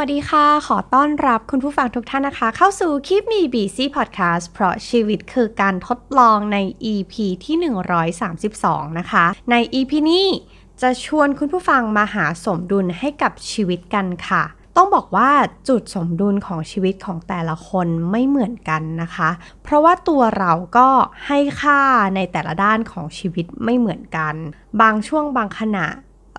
วัสดีค่ะ ขอต้อนรับคุณผู้ฟังทุกท่านนะคะ เข้าสู่ Keep Me Busy Podcast เพราะชีวิตคือการทดลองใน EP ที่ 132 นะคะ ใน EP นี้จะชวนคุณผู้ฟังมาหาสมดุลให้กับชีวิตกันค่ะ ต้องบอกว่าจุดสมดุลของชีวิตของแต่ละคนไม่เหมือนกันนะคะ เพราะว่าตัวเราก็ให้ค่าในแต่ละด้านของชีวิตไม่เหมือนกัน บางช่วงบางขณะ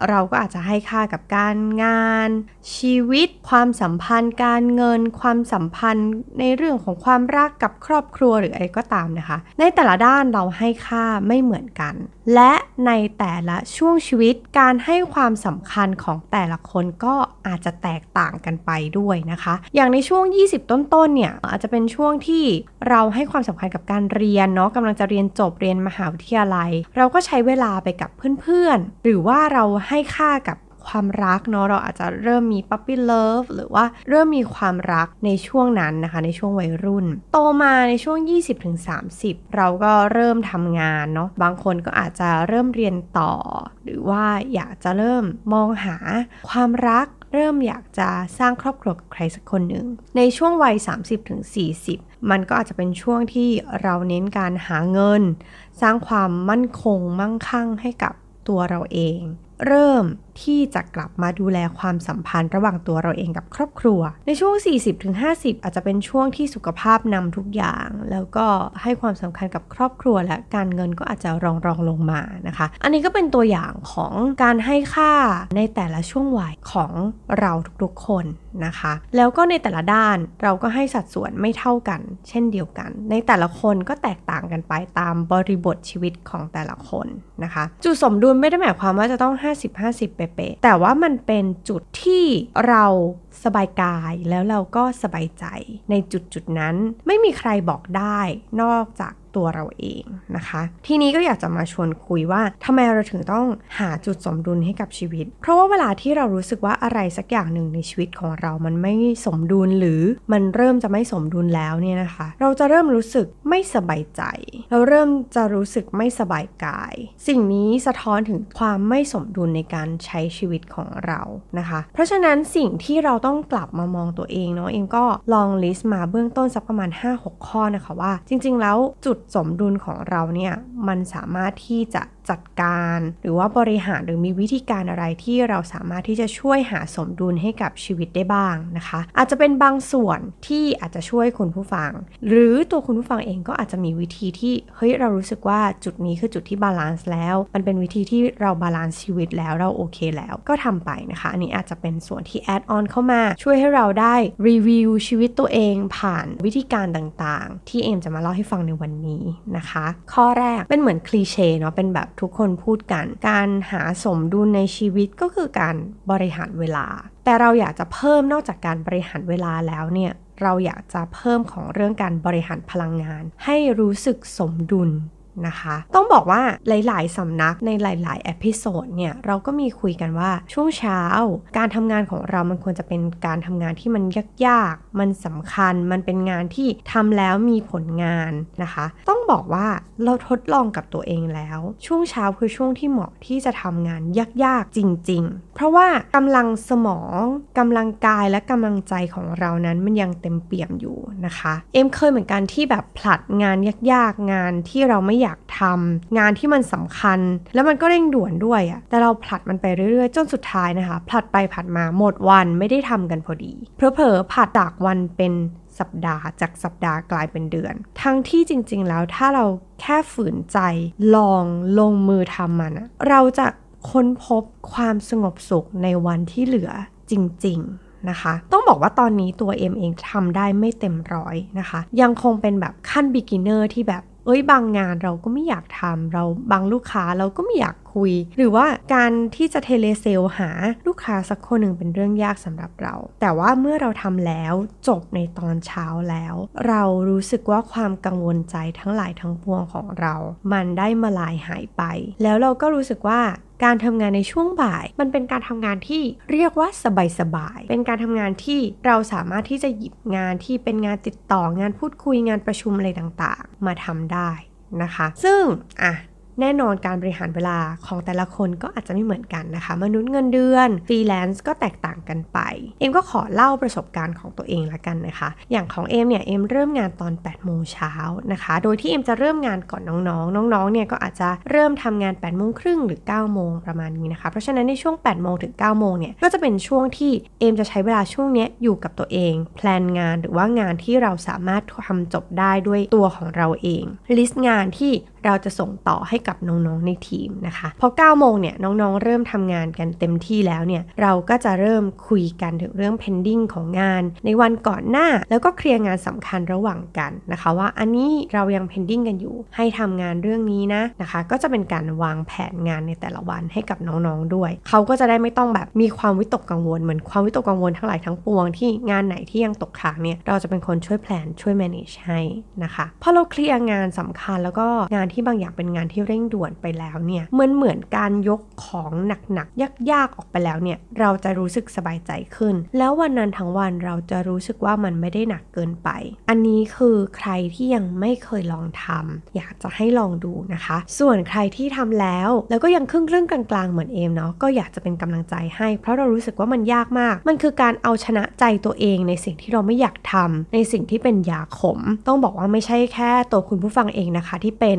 เราก็อาจจะให้ค่ากับการงาน ชีวิต ความสัมพันธ์ การเงิน ความสัมพันธ์ในเรื่องของความรักกับครอบครัวหรืออะไรก็ตามนะคะ ในแต่ละด้านเราให้ค่าไม่เหมือนกัน และในแต่ละช่วงชีวิตการให้ความสำคัญของแต่ละคนก็อาจจะแตกต่างกันไปด้วยนะคะ อย่างในช่วง 20 ต้นๆเนี่ยอาจจะเป็นช่วงที่เราให้ความสำคัญกับการเรียนเนาะกำลังจะเรียนจบเรียนมหาวิทยาลัย เราก็ใช้เวลาไปกับเพื่อนๆ หรือว่าเราให้ค่ากับ ความรักเนาะเราอาจจะเริ่มมี puppy love หรือว่าเริ่มมีความรักในช่วงนั้นนะคะ ในช่วงวัยรุ่น โตมาในช่วง 20-30 เราก็เริ่มทำงานเนาะบางคนก็อาจจะเริ่มเรียนต่อ หรือว่าอยากจะเริ่มมองหาความรักเริ่มอยากจะสร้างครอบครัวกับใครสักคนหนึ่ง ในช่วงวัย 30-40 มันก็อาจจะเป็นช่วงที่เราเน้นการหาเงิน สร้างความมั่นคงมั่งคั่งให้กับตัวเราเอง เริ่ม ที่จะกลับมาดูแลความสัมพันธ์ระหว่างตัวเราเองกับครอบครัว ในช่วง 40-50 อาจจะเป็นช่วงที่สุขภาพนำทุกอย่าง แล้วก็ให้ความสำคัญกับครอบครัวและการเงินก็อาจจะรองรองลงมานะคะ อันนี้ก็เป็นตัวอย่างของการให้ค่าในแต่ละช่วงวัยของเราทุกๆคนนะคะ แล้วก็ในแต่ละด้านเราก็ให้สัดส่วนไม่เท่ากัน เช่นเดียวกัน ในแต่ละคนก็แตกต่างกันไปตามบริบทชีวิตของแต่ละคนนะคะ จุดสมดุลไม่ได้หมายความว่าจะต้อง 50-50เป๊ะๆแต่ว่ามันเป็นจุดที่เราสบายกายแล้วเราก็สบายใจในจุดจุดนั้น ไม่มีใครบอกได้นอกจาก ตัวเราเองนะคะ ทีนี้ก็อยากจะมาชวนคุยว่าทำไมเราถึงต้องหาจุดสมดุลให้กับชีวิต เพราะว่าเวลาที่เรารู้สึกว่าอะไรสักอย่างหนึ่งในชีวิตของเรามันไม่สมดุลหรือมันเริ่มจะไม่สมดุลแล้วเนี่ยนะคะ เราจะเริ่มรู้สึกไม่สบายใจ เราเริ่มจะรู้สึกไม่สบายกาย สิ่งนี้สะท้อนถึงความไม่สมดุลในการใช้ชีวิตของเรานะคะ เพราะฉะนั้นสิ่งที่เราต้องกลับมามองตัวเองเนาะเองก็ลองลิสต์มาเบื้องต้นสักประมาณ 5-6 ข้อนะคะว่า จริง ๆ แล้วจุดสมดุลของเราเนี่ยมันสามารถที่จะ จัดการ หรือว่าบริหารหรือมีวิธีการอะไรที่เราสามารถที่จะช่วยหาสมดุลให้กับชีวิตได้บ้างนะคะ อาจจะเป็นบางส่วนที่อาจจะช่วยคุณผู้ฟัง หรือตัวคุณผู้ฟังเองก็อาจจะมีวิธีที่เฮ้ยเรารู้สึกว่าจุดนี้คือจุดที่ balance แล้ว มันเป็นวิธีที่เรา balance ชีวิตแล้วเราโอเคแล้วก็ทำไปนะคะ อันนี้อาจจะเป็นส่วนที่ add on เข้ามา ช่วยให้เราได้รีวิวชีวิตตัวเองผ่านวิธีการต่างๆ ที่เอ็มจะมาเล่าให้ฟังในวันนี้นะคะ ข้อแรกเป็นเหมือน cliché เนาะเป็นแบบทุกคนพูดกัน การหาสมดุลในชีวิตก็คือการบริหารเวลา แต่เราอยากจะเพิ่มนอกจากการบริหารเวลาแล้วเนี่ยเราอยากจะเพิ่มของเรื่องการบริหารพลังงาน ให้รู้สึกสมดุล นะคะ ต้องบอกว่าหลาย ๆ สำนักในหลาย ๆ episode เนี่ย เราก็มีคุยกันว่าช่วงเช้า การทำงานของเรามันควรจะเป็นการทำงานที่มันยาก ๆ มันสำคัญ มันเป็นงานที่ทำแล้วมีผลงานนะคะ ต้องบอกว่าเราทดลองกับตัวเองแล้ว ช่วงเช้าคือช่วงที่เหมาะที่จะทำงานยาก ๆ จริง ๆ เพราะว่ากำลังสมองกำลังกายและกำลังใจของเรานั้นมันยังเต็มเปี่ยมอยู่นะคะ เอ็มเคยเหมือนกันที่แบบผลัดงานยาก ๆ งานที่เราไม่อยากทำงานที่มันสำคัญ แล้วมันก็เร่งด่วนด้วยอะแต่เราผลัดมันไปเรื่อยๆ จนสุดท้ายนะคะผลัดไปผลัดมาหมดวันไม่ได้ทำกันพอดีเพอเพอผลัดจากวันเป็นสัปดาห์จากสัปดาห์กลายเป็นเดือน ทั้งที่จริง ๆ แล้วถ้าเราแค่ฝืนใจลองลงมือทำมัน เราจะค้นพบความสงบสุขในวันที่เหลือจริง ๆนะคะ ต้องบอกว่าตอนนี้ตัวเอ็มเองทำได้ไม่เต็มร้อยนะคะ ยังคงเป็นแบบขั้น beginner ที่แบบ เอ้ยบางงานเราก็ไม่อยากทำเราบางลูกค้าเราก็ไม่อยาก คุย หรือว่าการที่จะเทเลเซลหาลูกค้าสักคนหนึ่งเป็นเรื่องยากสำหรับเรา แต่ว่าเมื่อเราทำแล้วจบในตอนเช้าแล้ว เรารู้สึกว่าความกังวลใจทั้งหลายทั้งปวงของเรา มันได้มาลายหายไป แล้วเราก็รู้สึกว่าการทำงานในช่วงบ่าย มันเป็นการทำงานที่เรียกว่าสบายๆเป็นการทำงานที่เราสามารถที่จะหยิบงานที่เป็นงานติดต่องานพูดคุยงานประชุมอะไรต่างๆ มาทำได้นะคะ ซึ่งอะ แน่นอนการบริหารเวลาของแต่ละคนก็อาจจะไม่เหมือนกันนะคะ มนุษย์เงินเดือนฟรีแลนซ์ก็แตกต่างกันไป เอ็มก็ขอเล่าประสบการณ์ของตัวเองละกันนะคะ อย่างของเอ็มเนี่ยเอ็มเริ่มงานตอน8โมงเช้านะคะ โดยที่เอ็มจะเริ่มงานก่อนน้องๆ น้องๆเนี่ยก็อาจจะเริ่มทำงาน8โมงครึ่งหรือ9โมงประมาณนี้นะคะ เพราะฉะนั้นในช่วง8โมงถึง9โมงเนี่ยก็จะเป็นช่วงที่เอ็มจะใช้เวลาช่วงนี้อยู่กับตัวเอง plan งานหรือว่างานที่เราสามารถทำจบได้ด้วยตัวของเราเอง list งานที่ เราจะส่งต่อให้กับน้องๆในทีมนะคะพอ9โมงเนี่ยน้องๆ เริ่มทำงานกันเต็มที่แล้วเนี่ยเราก็จะเริ่มคุยกันถึงเรื่อง pending ของงาน ในวันก่อนหน้าแล้วก็เคลียร์งานสำคัญระหว่างกันนะคะ ว่าอันนี้เรายัง pending กันอยู่ ให้ทำงานเรื่องนี้นะนะคะ ก็จะเป็นการวางแผนงานในแต่ละวันให้กับน้องๆด้วย เขาก็จะได้ไม่ต้องแบบมีความวิตกกังวลเหมือนความวิตกกังวลทั้งหลายทั้งปวงที่งานไหนที่ยังตกค้างเนี่ยเราจะเป็นคนช่วยแพลนช่วย manage ให้นะคะพอเราเคลียร์งานสำคัญแล้วก็งานที่ที่บางอย่างเป็นงานที่เร่งด่วนไปแล้วเนี่ยเหมือนเหมือนการยกของหนักๆยากๆออกไปแล้วเนี่ยเราจะรู้สึกสบายใจขึ้น แล้ววันนั้นทั้งวันเราจะรู้สึกว่ามันไม่ได้หนักเกินไป อันนี้คือใครที่ยังไม่เคยลองทำอยากจะให้ลองดูนะคะ ส่วนใครที่ทำแล้ว แล้วก็ยังครึ่งครึ่งกลางๆเหมือนเอมเนาะก็อยากจะเป็นกำลังใจให้ เพราะเรารู้สึกว่ามันยากมาก มันคือการเอาชนะใจตัวเองในสิ่งที่เราไม่อยากทำในสิ่งที่เป็นยาขม ต้องบอกว่าไม่ใช่แค่ตัวคุณผู้ฟังเองนะคะที่เป็น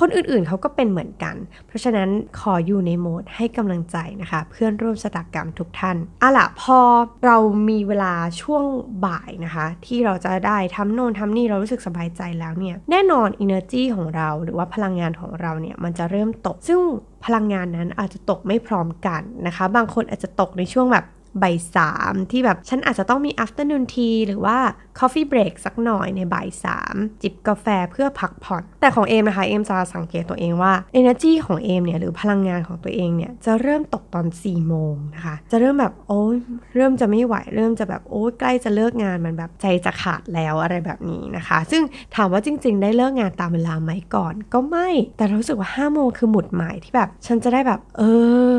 คนอื่นๆเขาก็เป็นเหมือนกัน เพราะฉะนั้นขออยู่ในโหมดให้กำลังใจนะคะ เพื่อนร่วมสตากรรมทุกท่านอะล่ะพอเรามีเวลาช่วงบ่ายนะคะ ที่เราจะได้ทำโน่นทำนี่เรารู้สึกสบายใจแล้วเนี่ยแน่นอน energy ของเราหรือว่าพลังงานของเราเนี่ยมันจะเริ่มตก ซึ่งพลังงานนั้นอาจจะตกไม่พร้อมกันนะคะ บางคนอาจจะตกในช่วงแบบบ่ายสามที่แบบฉันอาจจะต้องมี afternoon tea หรือว่า coffee break สักหน่อยในบ่ายสามจิบกาแฟเพื่อพักผ่อน แต่ของเอมนะคะ เอมจะสังเกตตัวเองว่า energy ของเอมเนี่ย หรือพลังงานของตัวเองเนี่ย จะเริ่มตกตอน4ี่โมงนะคะ จะเริ่มแบบโอ้ยเริ่มจะไม่ไหว เริ่มจะแบบโอ้ยใกล้จะเลิกงานมันแบบใจจะขาดแล้วอะไรแบบนี้นะคะ ซึ่งถามว่าจริง ๆ ได้เลิกงานตามเวลาไหมก่อนก็ไม่ แต่รู้สึกว่า5้าโมงคือหมุดหมายที่แบบ ฉันจะได้แบบ เอ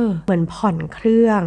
อ เหมือนผ่อนเครื่อง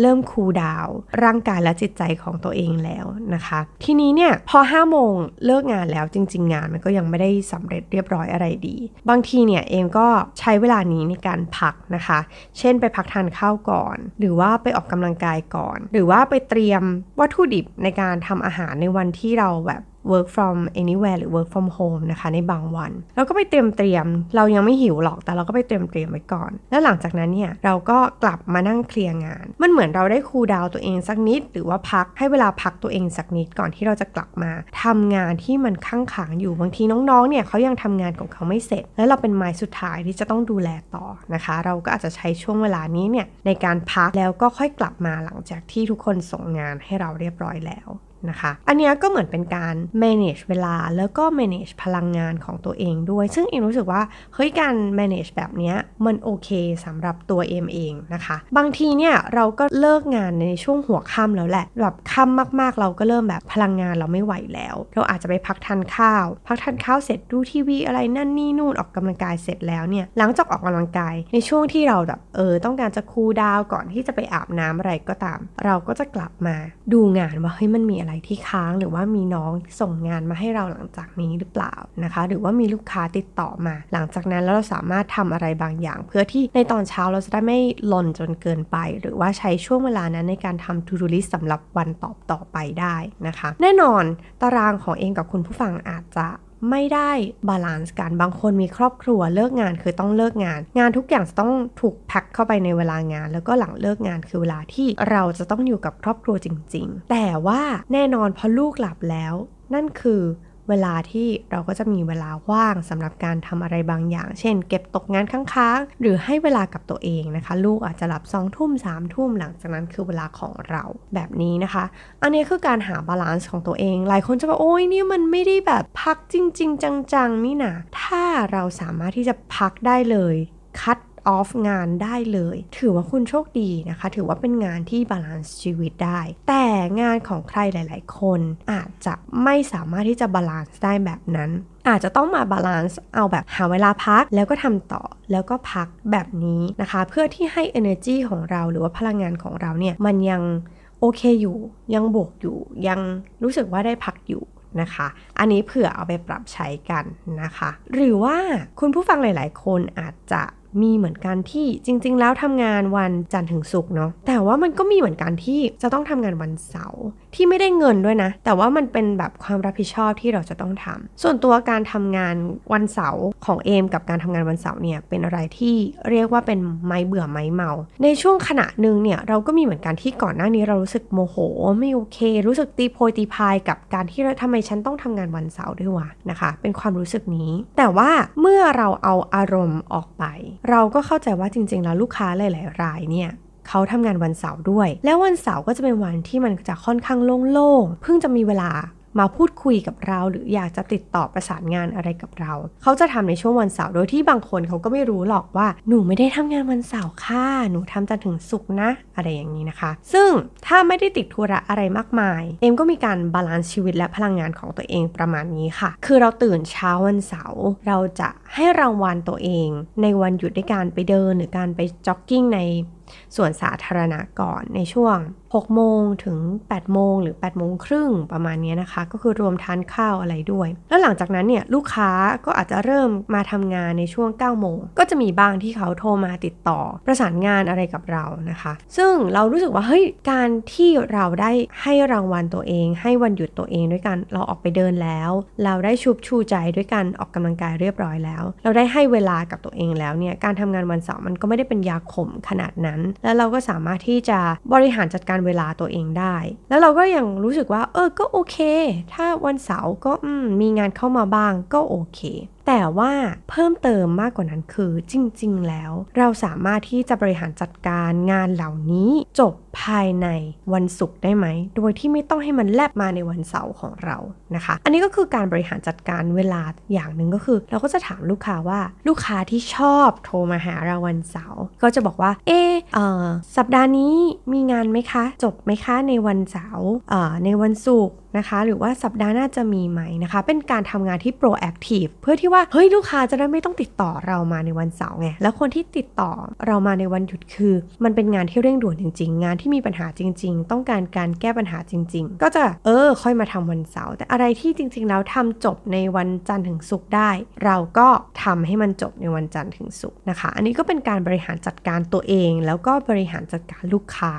เริ่มคูลดาวร่างกายและจิตใจของตัวเองแล้วนะคะ ทีนี้เนี่ยพอ5โมงเลิกงานแล้วจริง ๆ งานมันก็ยังไม่ได้สำเร็จเรียบร้อยอะไรดี บางทีเนี่ยเอมก็ใช้เวลานี้ในการพักนะคะ เช่นไปพักทานข้าวก่อน หรือว่าไปออกกำลังกายก่อน หรือว่าไปเตรียมวัตถุดิบในการทำอาหารในวันที่เราแบบ work from anywhere หรือ work from home นะคะในบางวัน เราก็ไปเตรียมเตรียม เรายังไม่หิวหรอกแต่เราก็ไปเตรียมเตรียมไว้ก่อน แล้วหลังจากนั้นเนี่ยเราก็กลับมานั่งเคลียร์งาน มันเหมือนเราได้คูลดาวตัวเองสักนิด หรือว่าพักให้เวลาพักตัวเองสักนิดก่อนที่เราจะกลับมาทำงานที่มันข้างขางอยู่บางทีน้องๆเนี่ยเขายังทำงานของเขาไม่เสร็จ แล้วเราเป็นไม้สุดท้ายที่จะต้องดูแลต่อนะคะ เราก็อาจจะใช้ช่วงเวลานี้เนี่ยในการพักแล้วก็ค่อยกลับมาหลังจากที่ทุกคนส่งงานให้เราเรียบร้อยแล้ว นะคะ อันนี้ก็เหมือนเป็นการ manage เวลาแล้วก็ manage พลังงานของตัวเองด้วย ซึ่งเอ็มรู้สึกว่าเฮ้ยการ manage แบบนี้มันโอเคสำหรับตัวเอ็มเองนะคะ บางทีเนี่ยเราก็เลิกงานในช่วงหัวค่ำแล้วแหละแบบค่ำมากๆ เราก็เริ่มแบบพลังงานเราไม่ไหวแล้ว เราอาจจะไปพักทานข้าว พักทานข้าวเสร็จดูทีวีอะไรนั่นนี่นู่นออกกำลังกายเสร็จแล้วเนี่ยหลังจากออกกำลังกายในช่วงที่เราแบบเออต้องการจะคูลดาวก่อนที่จะไปอาบน้ำอะไรก็ตาม เราก็จะกลับมาดูงานว่าเฮ้ยมันมีอะไรที่ค้างหรือว่ามีน้องส่งงานมาให้เราหลังจากนี้หรือเปล่านะคะ หรือว่ามีลูกค้าติดต่อมา หลังจากนั้นแล้วเราสามารถทำอะไรบางอย่าง เพื่อที่ในตอนเช้าเราจะได้ไม่หล่นจนเกินไป หรือว่าใช้ช่วงเวลานั้นในการทำ to do list สำหรับวันตอบต่อไปได้นะคะ แน่นอนตารางของเอ็มกับคุณผู้ฟังอาจจะ ไม่ได้ balance กัน บางคนมีครอบครัวเลิกงานคือต้องเลิกงาน งานทุกอย่างจะต้องถูกแพ็คเข้าไปในเวลางาน แล้วก็หลังเลิกงานคือเวลาที่เราจะต้องอยู่กับครอบครัวจริง ๆ แต่ว่าแน่นอนพอลูกหลับแล้ว นั่นคือ เวลาที่เราก็จะมีเวลาว่างสำหรับการทำอะไรบางอย่าง เช่น เก็บตกงานค้างๆ หรือให้เวลากับตัวเองนะคะ ลูกอาจจะหลับสองทุ่มสามทุ่มหลังจากนั้นคือเวลาของเราแบบนี้นะคะ อันนี้คือการหา balance ของตัวเอง หลายคนจะบอกโอ้ยนี่มันไม่ได้แบบพักจริง ๆ จริงๆ นี่นะถ้าเราสามารถที่จะพักได้เลย cut off งานได้เลย ถือว่าคุณโชคดีนะคะ ถือว่าเป็นงานที่ balance ชีวิตได้ แต่งานของใครหลาย ๆ คนอาจจะไม่สามารถที่จะ balance ได้แบบนั้นอาจจะต้องมา balance เอาแบบหาเวลาพักแล้วก็ทำต่อแล้วก็พักแบบนี้นะคะ เพื่อที่ให้ energy ของเราหรือว่าพลังงานของเราเนี่ย มันยังโอเคอยู่ ยังบวกอยู่ ยังรู้สึกว่าได้พักอยู่นะคะ อันนี้เผื่อเอาไปปรับใช้กันนะคะ หรือว่าคุณผู้ฟังหลาย ๆ คนอาจจะ มีเหมือนกันที่จริง ๆ แล้วทำงานวันจันทร์ถึงศุกร์เนาะแต่ว่ามันก็มีเหมือนกันที่จะต้องทำงานวันเสาร์ที่ไม่ได้เงินด้วยนะ แต่ว่ามันเป็นแบบความรับผิดชอบที่เราจะต้องทำส่วนตัวการทำงานวันเสาร์ของเอมกับการทำงานวันเสาร์เนี่ยเป็นอะไรที่เรียกว่าเป็นไม้เบื่อไม้เมา ในช่วงขณะหนึ่งเนี่ยเราก็มีเหมือนกันที่ก่อนหน้านี้เรารู้สึกโมโห ไม่โอเค รู้สึกตีโพยตีพายกับการที่ทำไมฉันต้องทำงานวันเสาร์ด้วยวะนะคะ เป็นความรู้สึกนี้ แต่ว่าเมื่อเราเอาอารมณ์ออกไปเราก็เข้าใจว่าจริง ๆ แล้วลูกค้าหลาย ๆ รายเนี่ยเขาทำงานวันเสาร์ด้วย แล้ววันเสาร์ก็จะเป็นวันที่มันจะค่อนข้างโล่งๆ เพิ่งจะมีเวลา มาพูดคุยกับเรา หรืออยากจะติดต่อประสานงานอะไรกับเรา เขาจะทำในช่วงวันเสาร์โดยที่บางคนเขาก็ไม่รู้หรอกว่าหนูไม่ได้ทำงานวันเสาร์ค่ะหนูทำจนถึงศุกร์นะ อะไรอย่างนี้นะคะ ซึ่งถ้าไม่ได้ติดธุระอะไรมากมาย เอ็มก็มีการ balance ชีวิตและพลังงานของตัวเองประมาณนี้ค่ะ คือเราตื่นเช้าวันเสาร์เราจะให้รางวัลตัวเอง ในวันหยุดด้วยการไปเดินหรือการไปจ็อกกิ้งในสวนสาธารณะก่อนในช่วง 6 โมงถึง 8 โมงหรือ 8 โมงครึ่งประมาณนี้นะคะ ก็คือรวมทานข้าวอะไรด้วย แล้วหลังจากนั้นเนี่ยลูกค้าก็อาจจะเริ่มมาทำงานในช่วง 9 โมง ก็จะมีบางที่เขาโทรมาติดต่อ ประสานงานอะไรกับเรานะคะ ซึ่งเรารู้สึกว่าเฮ้ยการที่เราได้ให้รางวัลตัวเอง ให้วันหยุดตัวเองด้วยกันเราออกไปเดินแล้ว เราได้ชุบชูใจด้วยการออกกำลังกายเรียบร้อยแล้ว เราได้ให้เวลากับตัวเองแล้วเนี่ยการทำงานวันเสาร์มันก็ไม่ได้เป็นยาขมขนาดนั้น แล้วเราก็สามารถที่จะบริหารจัดการเวลาตัวเองได้ แล้วเราก็ยังรู้สึกว่า เออก็โอเค ถ้าวันเสาร์ก็มีงานเข้ามาบ้างก็โอเค แต่ว่าเพิ่มเติมมากกว่านั้นคือจริง ๆ แล้ว เราสามารถที่จะบริหารจัดการงานเหล่านี้จบภายในวันศุกร์ได้ไหม โดยที่ไม่ต้องให้มันแลบมาในวันเสาร์ของเรานะคะ อันนี้ก็คือการบริหารจัดการเวลาอย่างหนึ่งก็คือ เราก็จะถามลูกค้าว่าลูกค้าที่ชอบโทรมาหาเราวันเสาร์ก็จะบอกว่า เออสัปดาห์นี้มีงานไหมคะ จบไหมคะในวันเสาร์ในวันศุกร์ นะคะ หรือว่าสัปดาห์หน้าจะมีไหมนะคะ เป็นการทำงานที่ proactive เพื่อที่ว่าเฮ้ยลูกค้าจะได้ไม่ต้องติดต่อเรามาในวันเสาร์ไงแล้วคนที่ติดต่อเรามาในวันหยุดคือ มันเป็นงานที่เร่งด่วนจริง ๆ งานที่มีปัญหาจริง ๆ ต้องการการแก้ปัญหาจริง ๆ ก็จะเออ ค่อยมาทำวันเสาร์แต่อะไรที่จริง ๆ แล้วทำจบในวันจันทร์ถึงศุกร์ได้ เราก็ทำให้มันจบในวันจันทร์ถึงศุกร์นะคะ อันนี้ก็เป็นการบริหารจัดการตัวเอง แล้วก็บริหารจัดการลูกค้า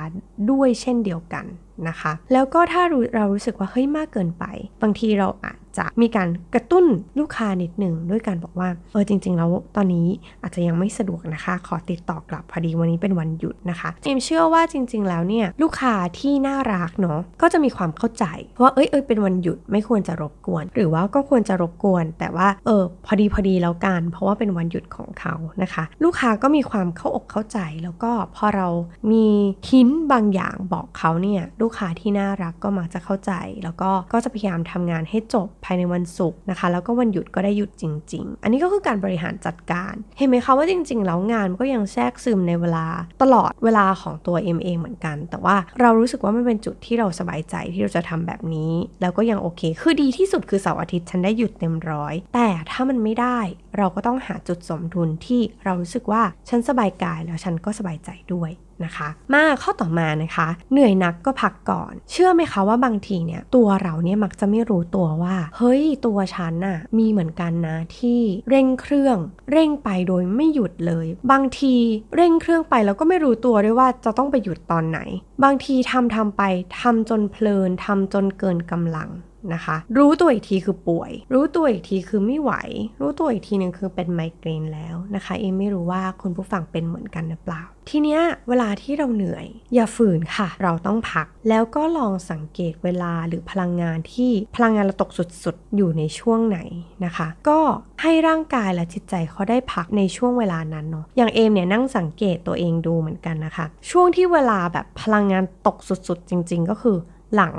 ด้วยเช่นเดียวกัน นะคะ แล้วก็ถ้าเรารู้สึกว่าเฮ้ยมากเกินไป บางทีเราอาจ จะมีการกระตุ้นลูกค้านิดหนึ่งด้วยการบอกว่าเออจริง ๆ แล้วตอนนี้อาจจะยังไม่สะดวกนะคะ ขอติดต่อกลับพอดีวันนี้เป็นวันหยุดนะคะเจมเชื่อว่าจริง ๆ แล้วเนี่ยลูกค้าที่น่ารักเนาะก็จะมีความเข้าใจว่าเอ้ยเอ้ยเป็นวันหยุดไม่ควรจะรบกวน หรือว่าก็ควรจะรบกวน แต่ว่าเออพอดีพอดีแล้วกันเพราะว่าเป็นวันหยุดของเขานะคะ ลูกค้าก็มีความเข้าอกเข้าใจแล้วก็พอเรามีหินบางอย่างบอกเขาเนี่ยลูกค้าที่น่ารักก็มักจะเข้าใจ แล้วก็ก็จะพยายามทำงานให้จบภายในวันศุกร์นะคะ แล้วก็วันหยุดก็ได้หยุดจริง ๆ อันนี้ก็คือการบริหารจัดการ เห็นไหมคะว่าจริง ๆ แล้วงานก็ยังแทรกซึมในเวลาตลอดเวลาของตัวเอ็มเองเหมือนกัน แต่ว่าเรารู้สึกว่ามันเป็นจุดที่เราสบายใจที่เราจะทำแบบนี้ แล้วก็ยังโอเค คือดีที่สุดคือเสาร์อาทิตย์ฉันได้หยุดเต็มร้อย แต่ถ้ามันไม่ได้เราก็ต้องหาจุดสมดุลที่เรารู้สึกว่าฉันสบายกายแล้วฉันก็สบายใจด้วย นะคะ มาข้อต่อมานะคะ เหนื่อยนักก็พักก่อน เชื่อไหมคะว่าบางทีเนี่ยตัวเราเนี่ยมักจะไม่รู้ตัวว่า เฮ้ยตัวฉันน่ะมีเหมือนกันนะที่เร่งเครื่อง เร่งไปโดยไม่หยุดเลย บางทีเร่งเครื่องไปแล้วก็ไม่รู้ตัวด้วยว่าจะต้องไปหยุดตอนไหน บางทีทำทำไปทำจนเพลินทำจนเกินกำลัง นะคะ รู้ตัวอีกทีคือป่วย รู้ตัวอีกทีคือไม่ไหว รู้ตัวอีกทีหนึ่งคือเป็นไมเกรนแล้วนะคะ เอมไม่รู้ว่าคุณผู้ฟังเป็นเหมือนกันหรือเปล่า ทีเนี้ยเวลาที่เราเหนื่อย อย่าฝืนค่ะ เราต้องพัก แล้วก็ลองสังเกตเวลาหรือพลังงานที่พลังงานเราตกสุดๆ อยู่ในช่วงไหนนะคะ ก็ให้ร่างกายและจิตใจเขาได้พักในช่วงเวลานั้นเนาะอย่างเอมเนี่ยนั่งสังเกตตัวเองดูเหมือนกันนะคะ ช่วงที่เวลาแบบพลังงานตกสุดๆ จริง ๆ ก็คือหลัง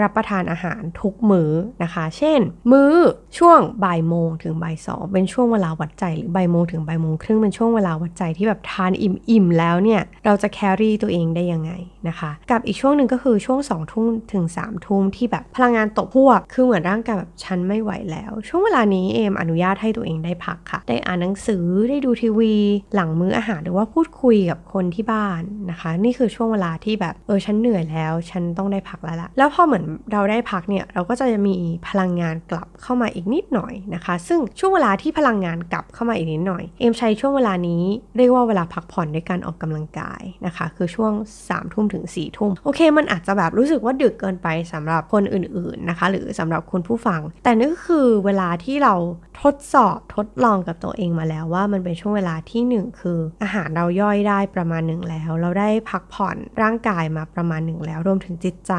รับประทานอาหารทุกมื้อนะคะ เช่น มื้อช่วงบ่ายโมงถึงบ่ายสองเป็นช่วงเวลาวัดใจหรือบ่ายโมงถึงบ่ายโมงครึ่งเป็นช่วงเวลาวัดใจที่แบบทานอิ่มๆแล้วเนี่ย เราจะแครี่ตัวเองได้ยังไงนะคะ กับอีกช่วงหนึ่งก็คือช่วง2องทุ่มถึง3ามทุ่มที่แบบพลังงานตกพวก คือเหมือนร่างกายแบบฉันไม่ไหวแล้ว ช่วงเวลานี้เอมอนุญาตให้ตัวเองได้พักค่ะ ได้อ่านหนังสือได้ดูทีวี หลังมื้ออาหารหรือว่าพูดคุยกับคนที่บ้านนะคะ นี่คือช่วงเวลาที่แบบเออฉันเหนื่อยแล้ว ฉันต้องได้พักแล้วละแล้วพอเหมือนมือนเราได้พักเนี่ยเราก็จะมีพลังงานกลับเข้ามาอีกนิดหน่อยนะคะ ซึ่งช่วงเวลาที่พลังงานกลับเข้ามาอีกนิดหน่อย เอมใช้ช่วงเวลานี้เรียกว่าเวลาพักผ่อนด้วยการออกกำลังกายนะคะ คือช่วง3ามทุ่มถึง4ี่ทุ่มโอเค มันอาจจะแบบรู้สึกว่าดึกเกินไปสำหรับคนอื่นๆนะคะ หรือสำหรับคุณผู้ฟัง แต่นี่ก็คือเวลาที่เราทดสอบทดลองกับตัวเองมาแล้วว่ามันเป็นช่วงเวลาที่ 1 คือ อาหารเราย่อยได้ประมาณหนึ่งแล้ว เราได้พักผ่อนร่างกายมาประมาณหนึ่งแล้วรวมถึงจิตใจ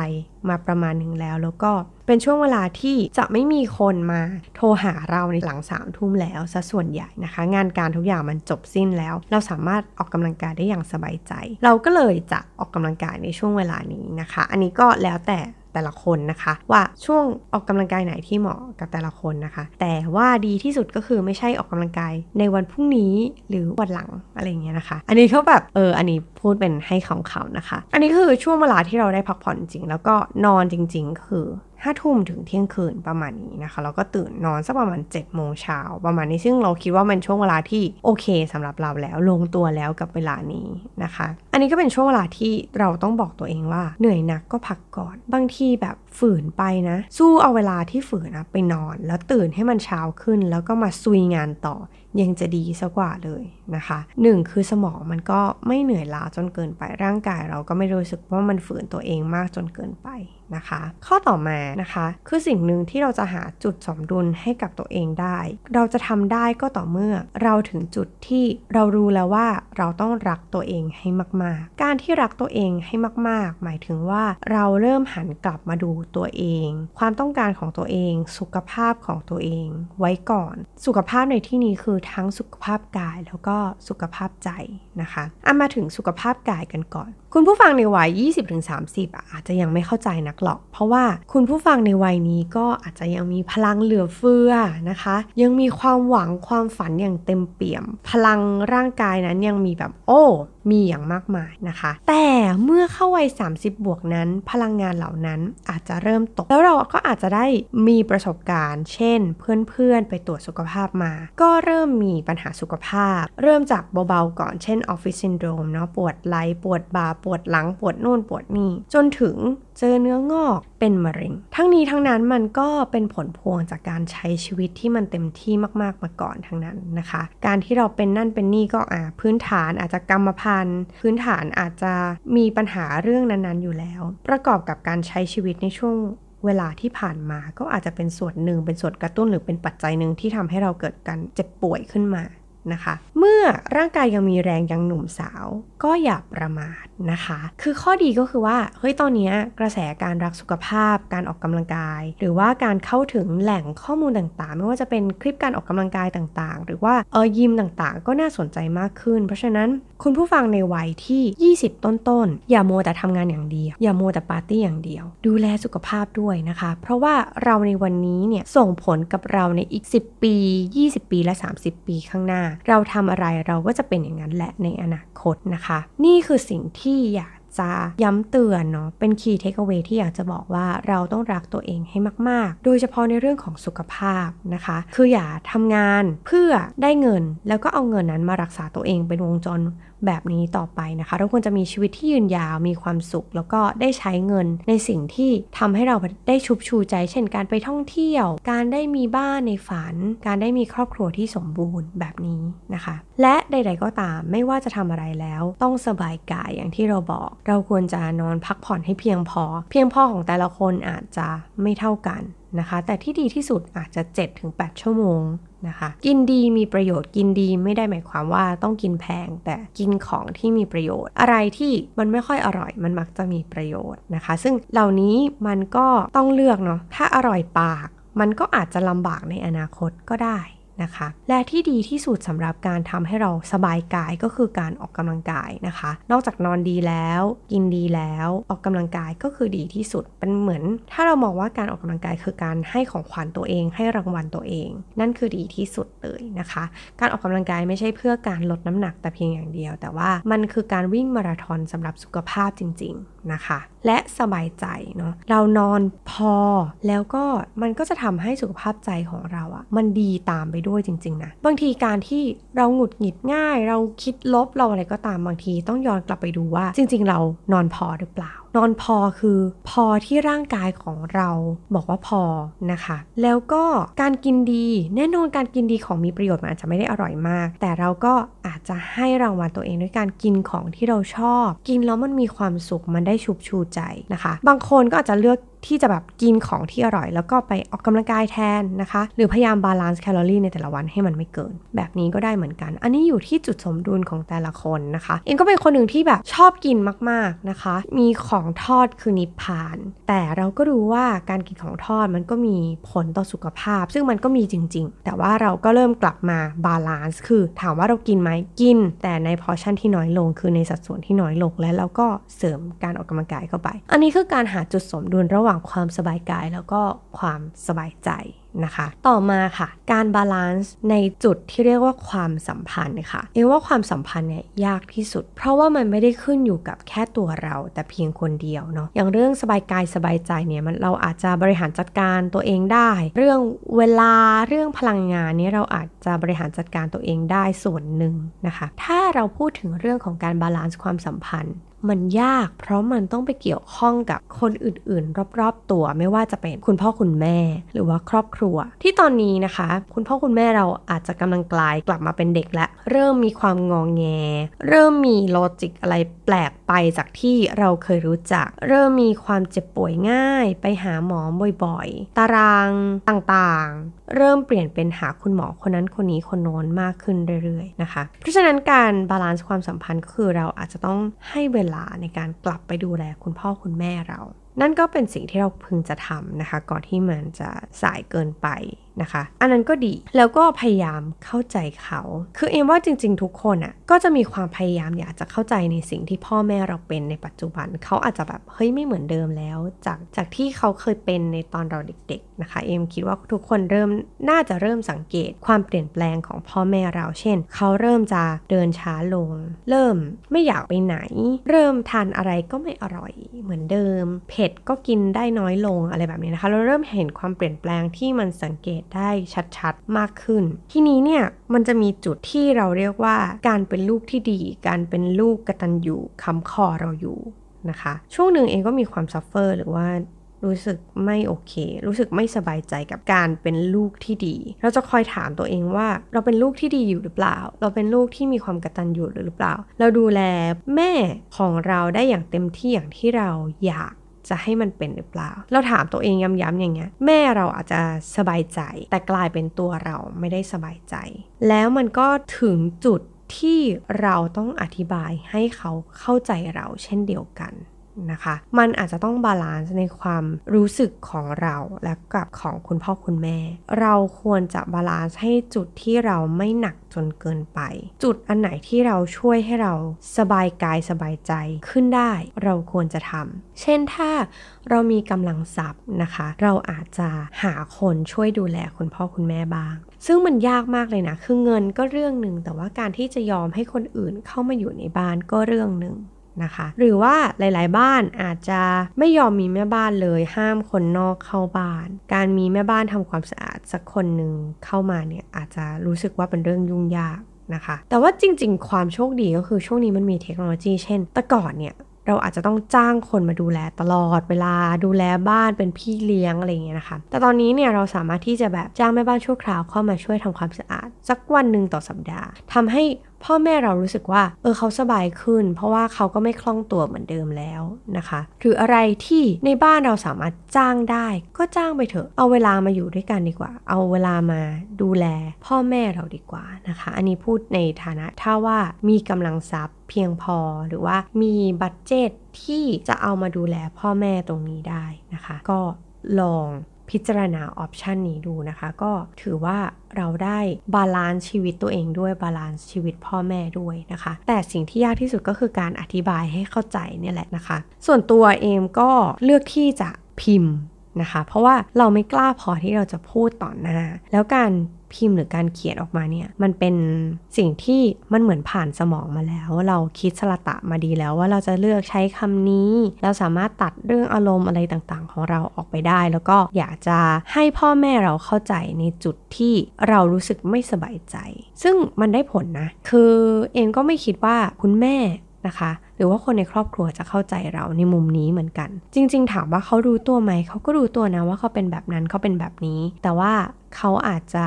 มาประมาณหนึ่งแล้ว แล้วก็เป็นช่วงเวลาที่จะไม่มีคนมาโทรหาเราในหลังสามทุ่มแล้วซะส่วนใหญ่นะคะ งานการทุกอย่างมันจบสิ้นแล้ว เราสามารถออกกำลังกายได้อย่างสบายใจ เราก็เลยจะออกกำลังกายในช่วงเวลานี้นะคะ อันนี้ก็แล้วแต่ แต่ละคนนะคะ ว่าช่วงออกกำลังกายไหนที่เหมาะกับแต่ละคนนะคะ แต่ว่าดีที่สุดก็คือไม่ใช่ออกกำลังกายในวันพรุ่งนี้หรือวันหลังอะไรเงี้ยนะคะ อันนี้เขาแบบเอออันนี้พูดเป็นให้ของเขานะคะ อันนี้คือช่วงเวลาที่เราได้พักผ่อนจริง แล้วก็นอนจริง ๆ คือ ห้าทุ่มถึงเที่ยงคืนประมาณนี้นะคะ แล้วก็ตื่นนอนสักประมาณ7จ็ดโมงเช้าประมาณนี้ซึ่งเราคิดว่ามันช่วงเวลาที่โอเคสำหรับเราแล้วลงตัวแล้วกับเวลานี้นะคะ อันนี้ก็เป็นช่วงเวลาที่เราต้องบอกตัวเองว่า เหนื่อยหนักก็พักก่อน บางทีแบบฝืนไปนะ สู้เอาเวลาที่ฝืนนะไปนอน แล้วตื่นให้มันเช้าขึ้น แล้วก็มาซุยงานต่อยังจะดีซะกว่าเลยนะคะหนึ่งคือสมองมันก็ไม่เหนื่อยล้าจนเกินไปร่างกาย เราก็ไม่รู้สึกว่ามันฝืนตัวเองมากจนเกินไป นะคะ ข้อต่อมานะคะ คือสิ่งหนึ่งที่เราจะหาจุดสมดุลให้กับตัวเองได้ เราจะทำได้ก็ต่อเมื่อเราถึงจุดที่เรารู้แล้วว่าเราต้องรักตัวเองให้มาก ๆ การที่รักตัวเองให้มาก ๆ หมายถึงว่าเราเริ่มหันกลับมาดูตัวเอง ความต้องการของตัวเอง สุขภาพของตัวเอง ไว้ก่อน สุขภาพในที่นี้คือทั้งสุขภาพกายแล้วก็สุขภาพใจนะคะเอามาถึงสุขภาพกายกันก่อน คุณผู้ฟังในวัย 20-30 อาจจะยังไม่เข้าใจนักหรอก เพราะว่าคุณผู้ฟังในวัยนี้ก็อาจจะยังมีพลังเหลือเฟือนะคะ ยังมีความหวังความฝันอย่างเต็มเปี่ยม พลังร่างกายนั้นยังมีแบบโอ้มีอย่างมากมายนะคะ แต่เมื่อเข้าวัย 30 บวกนั้น พลังงานเหล่านั้นอาจจะเริ่มตก แล้วเราก็อาจจะได้มีประสบการณ์ เช่น เพื่อนๆ ไปตรวจสุขภาพมา ก็เริ่มมีปัญหาสุขภาพ เริ่มจากเบาๆก่อน เช่นออฟฟิศซินโดรมเนาะ ปวดไหล่ ปวดบ่า ปวดหลัง ปวดนู่น ปวดนี่ จนถึง เจอเนื้องอกเป็นมะเร็ง ทั้งนี้ทั้งนั้นมันก็เป็นผลพวงจากการใช้ชีวิตที่มันเต็มที่มากๆมาก่อนทั้งนั้นนะคะ การที่เราเป็นนั่นเป็นนี่ก็อ่าพื้นฐานอาจจะกรรมพันธุ์ พื้นฐานอาจจะมีปัญหาเรื่องนั้นๆ อยู่แล้ว ประกอบกับการใช้ชีวิตในช่วงเวลาที่ผ่านมาก็อาจจะเป็นส่วนหนึ่งเป็นส่วนกระตุ้นหรือเป็นปัจจัยหนึ่งที่ทำให้เราเกิดการเจ็บป่วยขึ้นมา นะคะ เมื่อร่างกายยังมีแรงยังหนุ่มสาว ก็อย่าประมาทนะคะ คือข้อดีก็คือว่าเฮ้ยตอนนี้กระแสการรักสุขภาพ การออกกำลังกาย หรือว่าการเข้าถึงแหล่งข้อมูลต่างๆ ไม่ว่าจะเป็นคลิปการออกกำลังกายต่างๆ หรือว่าเออยิมต่างๆ ก็น่าสนใจมากขึ้น เพราะฉะนั้นคุณผู้ฟังในวัยที่ 20 ต้นๆ อย่าโมแต่ทำงานอย่างเดียว อย่าโมแต่ปาร์ตี้อย่างเดียว ดูแลสุขภาพด้วยนะคะ เพราะว่าเราในวันนี้เนี่ยส่งผลกับเราในอีก 10 ปี 20 ปีและ 30 ปีข้างหน้าเราทำอะไรเราก็จะเป็นอย่างนั้นแหละในอนาคตนะคะ นี่คือสิ่งที่อยากจะย้ำเตือนเนาะเป็นคีย์เทคเอาไว้ที่อยากจะบอกว่าเราต้องรักตัวเองให้มาก ๆ โดยเฉพาะในเรื่องของสุขภาพนะคะ คืออย่าทำงานเพื่อได้เงินแล้วก็เอาเงินนั้นมารักษาตัวเองเป็นวงจร แบบนี้ต่อไปนะคะเราควรจะมีชีวิตที่ยืนยาวมีความสุข แล้วก็ได้ใช้เงินในสิ่งที่ทำให้เราได้ชุบชูใจ เช่นการไปท่องเที่ยว การได้มีบ้านในฝัน การได้มีครอบครัวที่สมบูรณ์แบบนี้นะคะ และใด ๆ ก็ตามไม่ว่าจะทำอะไรแล้ว ต้องสบายกายอย่างที่เราบอก เราควรจะนอนพักผ่อนให้เพียงพอ เพียงพอของแต่ละคนอาจจะไม่เท่ากัน นะคะ แต่ที่ดีที่สุดอาจจะ 7-8 ชั่วโมงนะคะ กินดีมีประโยชน์กินดีไม่ได้หมายความว่าต้องกินแพง แต่กินของที่มีประโยชน์ อะไรที่มันไม่ค่อยอร่อย มันมักจะมีประโยชน์นะคะ ซึ่งเหล่านี้มันก็ต้องเลือกเนาะถ้าอร่อยปาก มันก็อาจจะลำบากในอนาคตก็ได้ นะคะ และที่ดีที่สุดสำหรับการทำให้เราสบายกายก็คือการออกกำลังกายนะคะ นอกจากนอนดีแล้ว กินดีแล้วออกกำลังกายก็คือดีที่สุด เป็นเหมือน ถ้าเรามองว่าการออกกำลังกายคือการให้ของขวัญตัวเอง ให้รางวัลตัวเอง นั่นคือดีที่สุดเลยนะคะ การออกกำลังกายไม่ใช่เพื่อการลดน้ำหนักแต่เพียงอย่างเดียว แต่ว่ามันคือการวิ่งมาราธอนสำหรับสุขภาพจริง ๆนะคะ และสบายใจเนาะเรานอนพอแล้วก็มันก็จะทำให้สุขภาพใจของเราอะมันดีตามไปด้วยจริงๆนะบางทีการที่เราหงุดหงิดง่าย เราคิดลบเราอะไรก็ตามบางทีต้องย้อนกลับไปดูว่า จริง ๆ เรานอนพอหรือเปล่านอนพอคือพอที่ร่างกายของเราบอกว่าพอนะคะ แล้วก็การกินดีแน่นอนการกินดีของมีประโยชน์มันอาจจะไม่ได้อร่อยมาก แต่เราก็อาจจะให้รางวัลตัวเองด้วยการกินของที่เราชอบ กินแล้วมันมีความสุขมันได้ชุบชูใจนะคะ บางคนก็อาจจะเลือกที่จะแบบกินของที่อร่อย แล้วก็ไปออกกำลังกายแทนนะคะ หรือพยายาม balance แคลอรี่ในแต่ละวันให้มันไม่เกิน แบบนี้ก็ได้เหมือนกัน อันนี้อยู่ที่จุดสมดุลของแต่ละคนนะคะ เอมก็เป็นคนหนึ่งที่แบบชอบกินมากๆนะคะ มีของทอดคือนิพพาน แต่เราก็รู้ว่าการกินของทอดมันก็มีผลต่อสุขภาพ ซึ่งมันก็มีจริง ๆ แต่ว่าเราก็เริ่มกลับมา balance คือถามว่าเรากินไหมกิน แต่ในพอชั่นที่น้อยลง คือในสัดส่วนที่น้อยลงและเราก็เสริมการออกกำลังกายเข้าไป อันนี้คือการหาจุดสมดุลระหว่างความสบายกายแล้วก็ความสบายใจนะคะ ต่อมาค่ะ การ balance ในจุดที่เรียกว่าความสัมพันธ์ค่ะเอมว่าความสัมพันธ์เนี่ยยากที่สุด เพราะว่ามันไม่ได้ขึ้นอยู่กับแค่ตัวเรา แต่เพียงคนเดียวเนาะอย่างเรื่องสบายกายสบายใจเนี่ยมันเราอาจจะบริหารจัดการตัวเองได้ เรื่องเวลาเรื่องพลังงานนี้เราอาจจะบริหารจัดการตัวเองได้ส่วนหนึ่งนะคะ ถ้าเราพูดถึงเรื่องของการ balance ความสัมพันธ์ มันยาก เพราะมันต้องไปเกี่ยวข้องกับคนอื่นๆ รอบๆตัวไม่ว่าจะเป็นคุณพ่อคุณแม่ หรือว่าครอบครัว ที่ตอนนี้นะคะ คุณพ่อคุณแม่เราอาจจะกำลังกลายกลับมาเป็นเด็กและ เริ่มมีความงองแง เริ่มมี logic อะไรแปลกไปจากที่เราเคยรู้จัก เริ่มมีความเจ็บป่วยง่าย ไปหาหมอบ่อยๆ ตารางต่างๆ เริ่มเปลี่ยนเป็นหาคุณหมอคนนั้นคนนี้คนโน้นมากขึ้นเรื่อยๆนะคะ เพราะฉะนั้นการ balance ความสัมพันธ์ก็คือเราอาจจะต้องให้เวลาในการกลับไปดูแลคุณพ่อคุณแม่เรา นั่นก็เป็นสิ่งที่เราพึงจะทำนะคะ ก่อนที่มันจะสายเกินไป นะคะ อันนั้นก็ดีแล้วก็พยายามเข้าใจเขา คือเอมว่าจริง ๆ ทุกคนอ่ะก็จะมีความพยายามอยากจะเข้าใจในสิ่งที่พ่อแม่เราเป็นในปัจจุบันเขาอาจจะแบบเฮ้ยไม่เหมือนเดิมแล้ว จากจากที่เขาเคยเป็นในตอนเราเด็ก ๆ นะคะ เอมคิดว่าทุกคนเริ่มน่าจะเริ่มสังเกตความเปลี่ยนแปลงของพ่อแม่เรา เช่น เขาเริ่มจะเดินช้าลง เริ่มไม่อยากไปไหน เริ่มทานอะไรก็ไม่อร่อยเหมือนเดิม เผ็ดก็กินได้น้อยลงอะไรแบบนี้นะคะ เราเริ่มเห็นความเปลี่ยนแปลงที่มันสังเกตได้ชัดๆ มากขึ้น ที่นี้เนี่ยมันจะมีจุดที่เราเรียกว่าการเป็นลูกที่ดี การเป็นลูกกระตัญญูค้ำคอเราอยู่นะคะ ช่วงหนึ่งเอมก็มีความ suffer หรือว่ารู้สึกไม่โอเค รู้สึกไม่สบายใจกับการเป็นลูกที่ดี เราจะคอยถามตัวเองว่า เราเป็นลูกที่ดีอยู่หรือเปล่า เราเป็นลูกที่มีความกตัญญูหรือเปล่า เราดูแลแม่ของเราได้อย่างเต็มที่อย่างที่เราอยาก จะให้มันเป็นหรือเปล่า เราถามตัวเองย้ำๆอย่างเงี้ย แม่เราอาจจะสบายใจ แต่กลายเป็นตัวเราไม่ได้สบายใจ แล้วมันก็ถึงจุดที่เราต้องอธิบายให้เขาเข้าใจเราเช่นเดียวกัน นะคะ มันอาจจะต้อง balance ในความรู้สึกของเราและกับของคุณพ่อคุณแม่ เราควรจะ balance ให้จุดที่เราไม่หนักจนเกินไป จุดอันไหนที่เราช่วยให้เราสบายกายสบายใจขึ้นได้ เราควรจะทำเช่นถ้าเรามีกำลังทรัพย์นะคะ เราอาจจะหาคนช่วยดูแลคุณพ่อคุณแม่บ้าง ซึ่งมันยากมากเลยนะ คือเงินก็เรื่องหนึ่งแต่ว่าการที่จะยอมให้คนอื่นเข้ามาอยู่ในบ้านก็เรื่องหนึ่ง นะคะ หรือว่าหลาย ๆ บ้านอาจจะไม่ยอมมีแม่บ้านเลย ห้ามคนนอกเข้าบ้าน การมีแม่บ้านทำความสะอาดสักคนหนึ่งเข้ามาเนี่ยอาจจะรู้สึกว่าเป็นเรื่องยุ่งยากนะคะ แต่ว่าจริง ๆ ความโชคดีก็คือช่วงนี้มันมีเทคโนโลยี เช่น แต่ก่อนเนี่ยเราอาจจะต้องจ้างคนมาดูแลตลอดเวลาดูแลบ้านเป็นพี่เลี้ยงอะไรอย่างเงี้ยนะคะ แต่ตอนนี้เนี่ยเราสามารถที่จะแบบจ้างแม่บ้านชั่วคราวเข้ามาช่วยทำความสะอาด สักวันหนึ่งต่อสัปดาห์ทำให้ พ่อแม่เรารู้สึกว่า เออเขาสบายขึ้น เพราะว่าเขาก็ไม่คล่องตัวเหมือนเดิมแล้วนะคะ หรืออะไรที่ในบ้านเราสามารถจ้างได้ ก็จ้างไปเถอะ เอาเวลามาอยู่ด้วยกันดีกว่า เอาเวลามาดูแล พ่อแม่เราดีกว่านะคะ อันนี้พูดในฐานะถ้าว่ามีกำลังทรัพย์เพียงพอหรือว่ามี budget ที่จะเอามาดูแลพ่อแม่ตรงนี้ได้นะคะ ก็ลอง พิจารณา option นี้ดูนะคะ ก็ถือว่าเราได้ balance ชีวิตตัวเองด้วย balance ชีวิตพ่อแม่ด้วยนะคะ แต่สิ่งที่ยากที่สุดก็คือการอธิบายให้เข้าใจเนี่ยแหละนะคะ ส่วนตัวเอมก็เลือกที่จะพิมพ์นะคะ เพราะว่าเราไม่กล้าพอที่เราจะพูดต่อหน้า แล้วการ พิมพ์หรือการเขียนออกมาเนี่ยมันเป็นสิ่งที่มันเหมือนผ่านสมองมาแล้ว เราคิดสละตะมาดีแล้วว่าเราจะเลือกใช้คำนี้ เราสามารถตัดเรื่องอารมณ์อะไรต่างๆ ของเราออกไปได้ แล้วก็อยากจะให้พ่อแม่เราเข้าใจในจุดที่เรารู้สึกไม่สบายใจ ซึ่งมันได้ผลนะ คือเอ็นก็ไม่คิดว่าคุณแม่นะคะ หรือว่าคนในครอบครัวจะเข้าใจเราในมุมนี้เหมือนกัน จริง ๆ ถามว่าเขารู้ตัวไหมเขาก็รู้ตัวนะว่าเขาเป็นแบบนั้นเขาเป็นแบบนี้ แต่ว่าเขาอาจจะ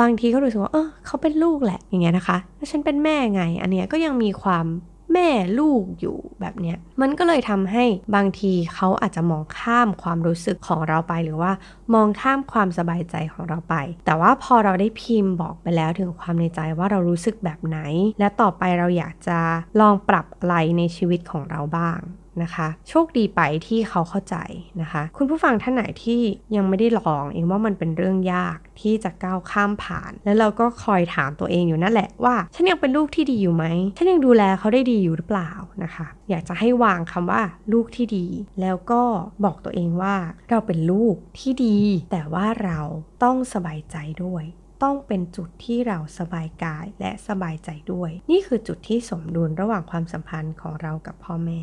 บางทีเขารู้สึกว่าเออเขาเป็นลูกแหละอย่างเงี้ยนะคะแล้วฉันเป็นแม่ไง อันเนี้ยก็ยังมีความ แม่ลูกอยู่แบบเนี้ยมันก็เลยทำให้บางทีเขาอาจจะมองข้ามความรู้สึกของเราไป หรือว่ามองข้ามความสบายใจของเราไป แต่ว่าพอเราได้พิมพ์บอกไปแล้วถึงความในใจว่าเรารู้สึกแบบไหน และต่อไปเราอยากจะลองปรับอะไรในชีวิตของเราบ้าง นะคะ โชคดีไปที่เขาเข้าใจนะคะ คุณผู้ฟังท่านไหนที่ยังไม่ได้ลองเองว่ามันเป็นเรื่องยากที่จะก้าวข้ามผ่าน แล้วเราก็คอยถามตัวเองอยู่นั่นแหละว่า ฉันยังเป็นลูกที่ดีอยู่ไหม ฉันยังดูแลเขาได้ดีอยู่หรือเปล่านะคะ อยากจะให้วางคำว่าลูกที่ดี แล้วก็บอกตัวเองว่าเราเป็นลูกที่ดี แต่ว่าเราต้องสบายใจด้วยต้องเป็นจุดที่เราสบายกายและสบายใจด้วย นี่คือจุดที่สมดุลระหว่างความสัมพันธ์ของเรากับพ่อแม่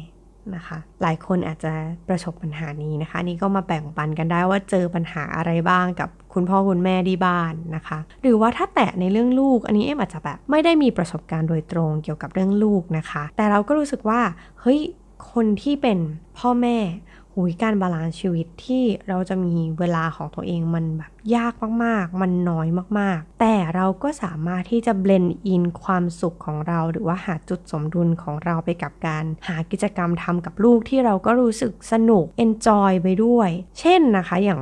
นะคะ หลายคนอาจจะประสบปัญหานี้นะคะ นี่ก็มาแบ่งปันกันได้ว่าเจอปัญหาอะไรบ้างกับคุณพ่อคุณแม่ที่บ้านนะคะ หรือว่าถ้าแตะในเรื่องลูก อันนี้เอมอาจจะแบบไม่ได้มีประสบการณ์โดยตรงเกี่ยวกับเรื่องลูกนะคะ แต่เราก็รู้สึกว่าเฮ้ยคนที่เป็นพ่อแม่หูยการ balance ชีวิตที่เราจะมีเวลาของตัวเองมันแบบยากมากๆ มันน้อยมากๆ แต่เราก็สามารถที่จะ blend in ความสุขของเรา หรือว่าหาจุดสมดุลของเราไปกับการหากิจกรรมทำกับลูกที่เราก็รู้สึกสนุก enjoy ไปด้วย เช่นนะคะ อย่าง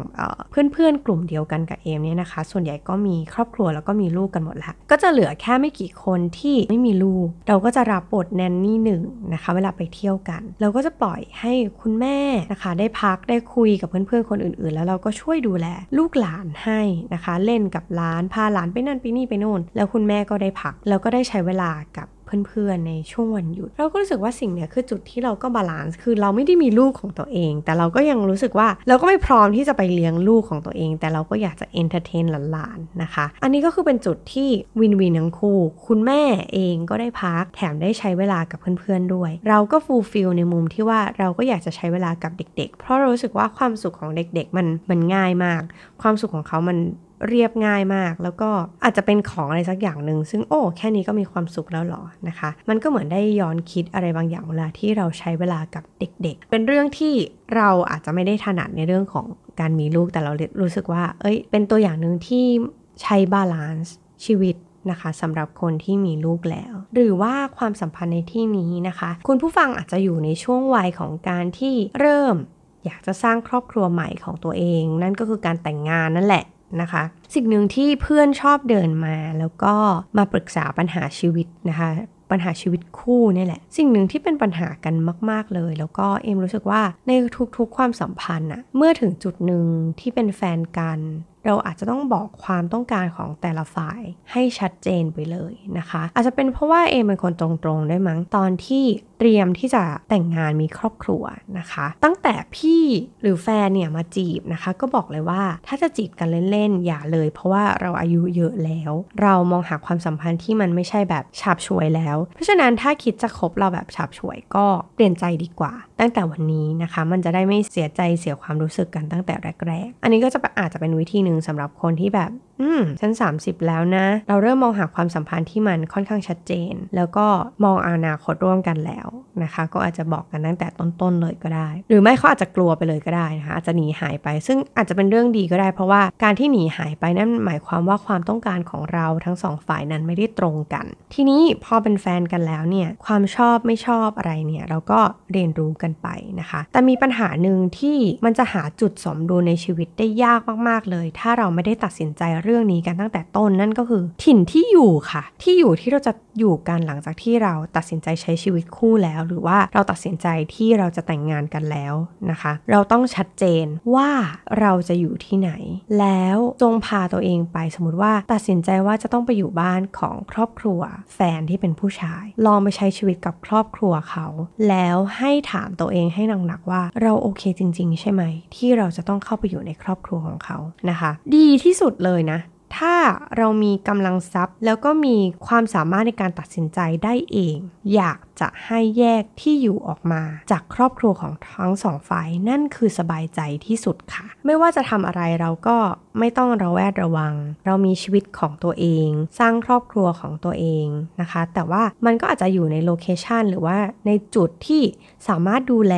เพื่อนๆ กลุ่มเดียวกันกับเอมเนี่ยนะคะ ส่วนใหญ่ก็มีครอบครัวแล้วก็มีลูกกันหมดแล้วก็จะเหลือแค่ไม่กี่คนที่ไม่มีลูก เราก็จะรับบท nanny หนึ่งนะคะ เวลาไปเที่ยวกัน เราก็จะปล่อยให้คุณแม่นะคะ ได้พักได้คุยกับเพื่อนๆคนอื่น ๆ แล้วเราก็ช่วยดูแลลูกหลานให้นะคะ เล่นกับหลานพาหลานไปนั่นไปนี่ไปโน่น แล้วคุณแม่ก็ได้พัก แล้วก็ได้ใช้เวลากับ เพื่อนๆในช่วงวันหยุด เราก็รู้สึกว่าสิ่งนี้คือจุดที่เราก็ balance คือเราไม่ได้มีลูกของตัวเอง แต่เราก็ยังรู้สึกว่าเราก็ไม่พร้อมที่จะไปเลี้ยงลูกของตัวเอง แต่เราก็อยากจะ entertainหลานๆนะคะ อันนี้ก็คือเป็นจุดที่วินวินทั้งคู่ คุณแม่เองก็ได้พักแถมได้ใช้เวลากับเพื่อนๆด้วย เราก็ฟูลฟิลในมุมที่ว่าเราก็อยากจะใช้เวลากับเด็ก ๆ เพราะเรารู้สึกว่าความสุขของเด็กๆมันมันง่ายมาก ความสุขของเขามัน เรียบง่ายมาก แล้วก็อาจจะเป็นของอะไรสักอย่างหนึ่งซึ่งโอ้แค่นี้ก็มีความสุขแล้วหรอนะคะ มันก็เหมือนได้ย้อนคิดอะไรบางอย่างเวลาที่เราใช้เวลากับเด็ก ๆ เป็นเรื่องที่เราอาจจะไม่ได้ถนัดในเรื่องของการมีลูกแต่เรารู้สึกว่า เอ้ย เป็นตัวอย่างหนึ่งที่ใช้ balance ชีวิตนะคะสำหรับคนที่มีลูกแล้ว หรือว่าความสัมพันธ์ในที่นี้นะคะ คุณผู้ฟังอาจจะอยู่ในช่วงวัยของการที่เริ่ม อยากจะสร้างครอบครัวใหม่ของตัวเอง นั่นก็คือการแต่งงานนั่นแหละ นะคะ สิ่งหนึ่งที่เพื่อนชอบเดินมาแล้วก็มาปรึกษาปัญหาชีวิตนะคะปัญหาชีวิตคู่นี่แหละ สิ่งหนึ่งที่เป็นปัญหากันมาก ๆ เลย แล้วก็เอ็มรู้สึกว่าในทุกๆความสัมพันธ์อะเมื่อถึงจุดหนึ่งที่เป็นแฟนกันเราอาจจะต้องบอกความต้องการของแต่ละฝ่ายให้ชัดเจนไปเลยนะคะ อาจจะเป็นเพราะว่าเอมเป็นคนตรงๆได้มั้งตอนที่เตรียมที่จะแต่งงานมีครอบครัวนะคะ ตั้งแต่พี่หรือแฟนเนี่ยมาจีบนะคะ ก็บอกเลยว่าถ้าจะจีบกันเล่นๆอย่าเลย เพราะว่าเราอายุเยอะแล้ว เรามองหาความสัมพันธ์ที่มันไม่ใช่แบบฉาบฉวยแล้ว เพราะฉะนั้นถ้าคิดจะคบเราแบบฉาบฉวยก็เปลี่ยนใจดีกว่า ตั้งแต่วันนี้นะคะ มันจะได้ไม่เสียใจเสียความรู้สึกกันตั้งแต่แรก ๆ อันนี้ก็จะอาจจะเป็นวิธีหนึ่งสำหรับคนที่แบบ อืมฉัน 30 แล้วนะ เราเริ่มมองหาความสัมพันธ์ที่มันค่อนข้างชัดเจน แล้วก็มองอนาคตร่วมกันแล้วนะคะ ก็อาจจะบอกกันตั้งแต่ต้นๆเลยก็ได้ หรือไม่เขาอาจจะกลัวไปเลยก็ได้นะคะอาจจะหนีหายไป ซึ่งอาจจะเป็นเรื่องดีก็ได้ เพราะว่าการที่หนีหายไปนั่นหมายความว่าความต้องการของเราทั้งสองฝ่ายนั้นไม่ได้ตรงกัน ทีนี้พอเป็นแฟนกันแล้วเนี่ยความชอบไม่ชอบอะไรเนี่ยเราก็เรียนรู้กันไปนะคะ แต่มีปัญหาหนึ่งที่มันจะหาจุดสมดุลในชีวิตได้ยากมากๆเลย ถ้าเราไม่ได้ตัดสินใจเรื่องนี้กันตั้งแต่ต้นนั่นก็คือถิ่นที่อยู่ค่ะ ที่อยู่ที่เราจะอยู่กันหลังจากที่เราตัดสินใจใช้ชีวิตคู่แล้ว หรือว่าเราตัดสินใจที่เราจะแต่งงานกันแล้วนะคะ เราต้องชัดเจนว่าเราจะอยู่ที่ไหน แล้วจงพาตัวเองไปสมมติว่าตัดสินใจว่าจะต้องไปอยู่บ้านของครอบครัว แฟนที่เป็นผู้ชาย ลองไปใช้ชีวิตกับครอบครัวเขา แล้วให้ถามตัวเองให้หนักๆว่าเราโอเคจริง ๆ ใช่ไหม ที่เราจะต้องเข้าไปอยู่ในครอบครัวของเขานะคะ ดีที่สุดเลยนะ ถ้าเรามีกำลังทรัพย์ แล้วก็มีความสามารถในการตัดสินใจได้เอง อยากจะให้แยกที่อยู่ออกมาจากครอบครัวของทั้งสองฝ่ายนั่นคือสบายใจที่สุดค่ะ ไม่ว่าจะทำอะไรเราก็ไม่ต้องระแวดระวัง เรามีชีวิตของตัวเอง สร้างครอบครัวของตัวเองนะคะ แต่ว่ามันก็อาจจะอยู่ในโลเคชันหรือว่าในจุดที่สามารถดูแล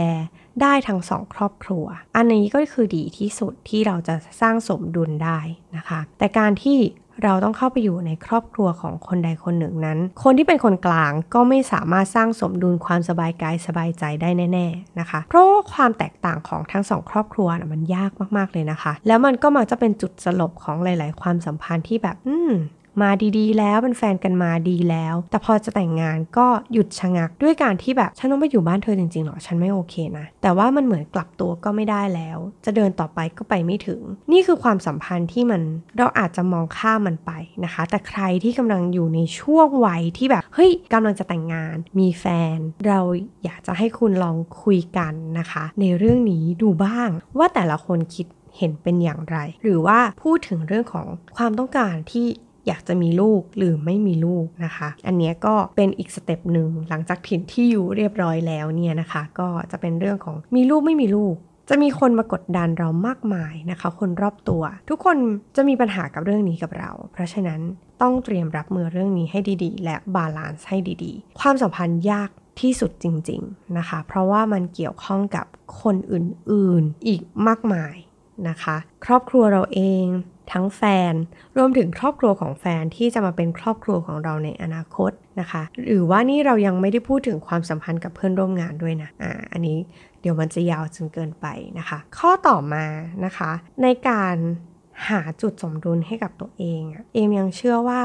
ได้ทั้งสองครอบครัว อันนี้ก็คือดีที่สุดที่เราจะสร้างสมดุลได้นะคะ แต่การที่เราต้องเข้าไปอยู่ในครอบครัวของคนใดคนหนึ่งนั้น คนที่เป็นคนกลางก็ไม่สามารถสร้างสมดุลความสบายกายสบายใจได้แน่ๆนะคะ เพราะว่าความแตกต่างของทั้งสองครอบครัวนะมันยากมากๆเลยนะคะ แล้วมันก็มักจะเป็นจุดสลบของหลาย ๆ ความสัมพันธ์ที่แบบ อืม มาดีๆ แล้วเป็นแฟนกันมาดีแล้ว แต่พอจะแต่งงานก็หยุดชะงักด้วยการที่แบบฉันต้องไปอยู่บ้านเธอจริงๆหรอฉันไม่โอเคนะแต่ว่ามันเหมือนกลับตัวก็ไม่ได้แล้ว จะเดินต่อไปก็ไปไม่ถึง นี่คือความสัมพันธ์ที่มันเราอาจจะมองข้ามมันไปนะคะ แต่ใครที่กำลังอยู่ในช่วงวัยที่แบบเฮ้ยกำลังจะแต่งงาน มีแฟน เราอยากจะให้คุณลองคุยกันนะคะ ในเรื่องนี้ดูบ้างว่าแต่ละคนคิดเห็นเป็นอย่างไร หรือว่าพูดถึงเรื่องของความต้องการที่ อยากจะมีลูกหรือไม่มีลูกนะคะ อันนี้ก็เป็นอีก step หนึ่งหลังจากถิ่นที่อยู่เรียบร้อยแล้วเนี่ยนะคะ ก็จะเป็นเรื่องของมีลูกไม่มีลูกจะมีคนมากดดันเรามากมายนะคะ คนรอบตัว ทุกคนจะมีปัญหากับเรื่องนี้กับเรา เพราะฉะนั้นต้องเตรียมรับมือเรื่องนี้ให้ดีๆ และ balance ให้ดีๆ ความสัมพันธ์ยากที่สุดจริง ๆนะคะ เพราะว่ามันเกี่ยวข้องกับคนอื่นๆ อีกมากมาย นะคะ ครอบครัวเราเอง ทั้งแฟน รวมถึงครอบครัวของแฟนที่จะมาเป็นครอบครัวของเราในอนาคตนะคะ หรือว่านี่เรายังไม่ได้พูดถึงความสัมพันธ์กับเพื่อนร่วมงานด้วยนะอ่าอันนี้เดี๋ยวมันจะยาวจนเกินไปนะคะ ข้อต่อมานะคะ ในการ หาจุดสมดุลให้กับตัวเองอะเอมยังเชื่อว่า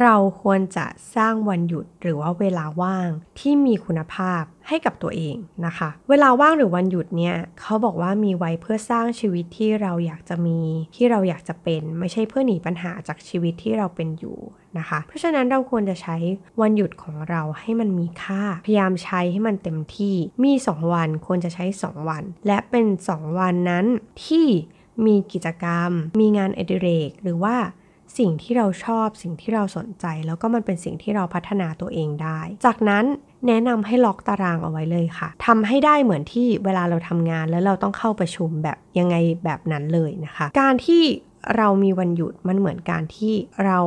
เราควรจะสร้างวันหยุดหรือว่าเวลาว่างที่มีคุณภาพให้กับตัวเองนะคะ เวลาว่างหรือวันหยุดเนี่ยเขาบอกว่ามีไว้เพื่อสร้างชีวิตที่เราอยากจะมีที่เราอยากจะเป็น ไม่ใช่เพื่อหนีปัญหาจากชีวิตที่เราเป็นอยู่นะคะ เพราะฉะนั้นเราควรจะใช้วันหยุดของเราให้มันมีค่า พยายามใช้ให้มันเต็มที่มี 2 วันควรจะใช้ 2 วัน และเป็น 2 วันนั้นที่ มีกิจกรรม มีงานอดิเรก หรือว่าสิ่งที่เราชอบสิ่งที่เราสนใจ แล้วก็มันเป็นสิ่งที่เราพัฒนาตัวเองได้ จากนั้นแนะนำให้ล็อกตารางเอาไว้เลยค่ะทำให้ได้เหมือนที่เวลาเราทำงานแล้วเราต้องเข้าประชุมแบบยังไงแบบนั้นเลยนะคะ การที่เรามีวันหยุดมันเหมือนการที่เรา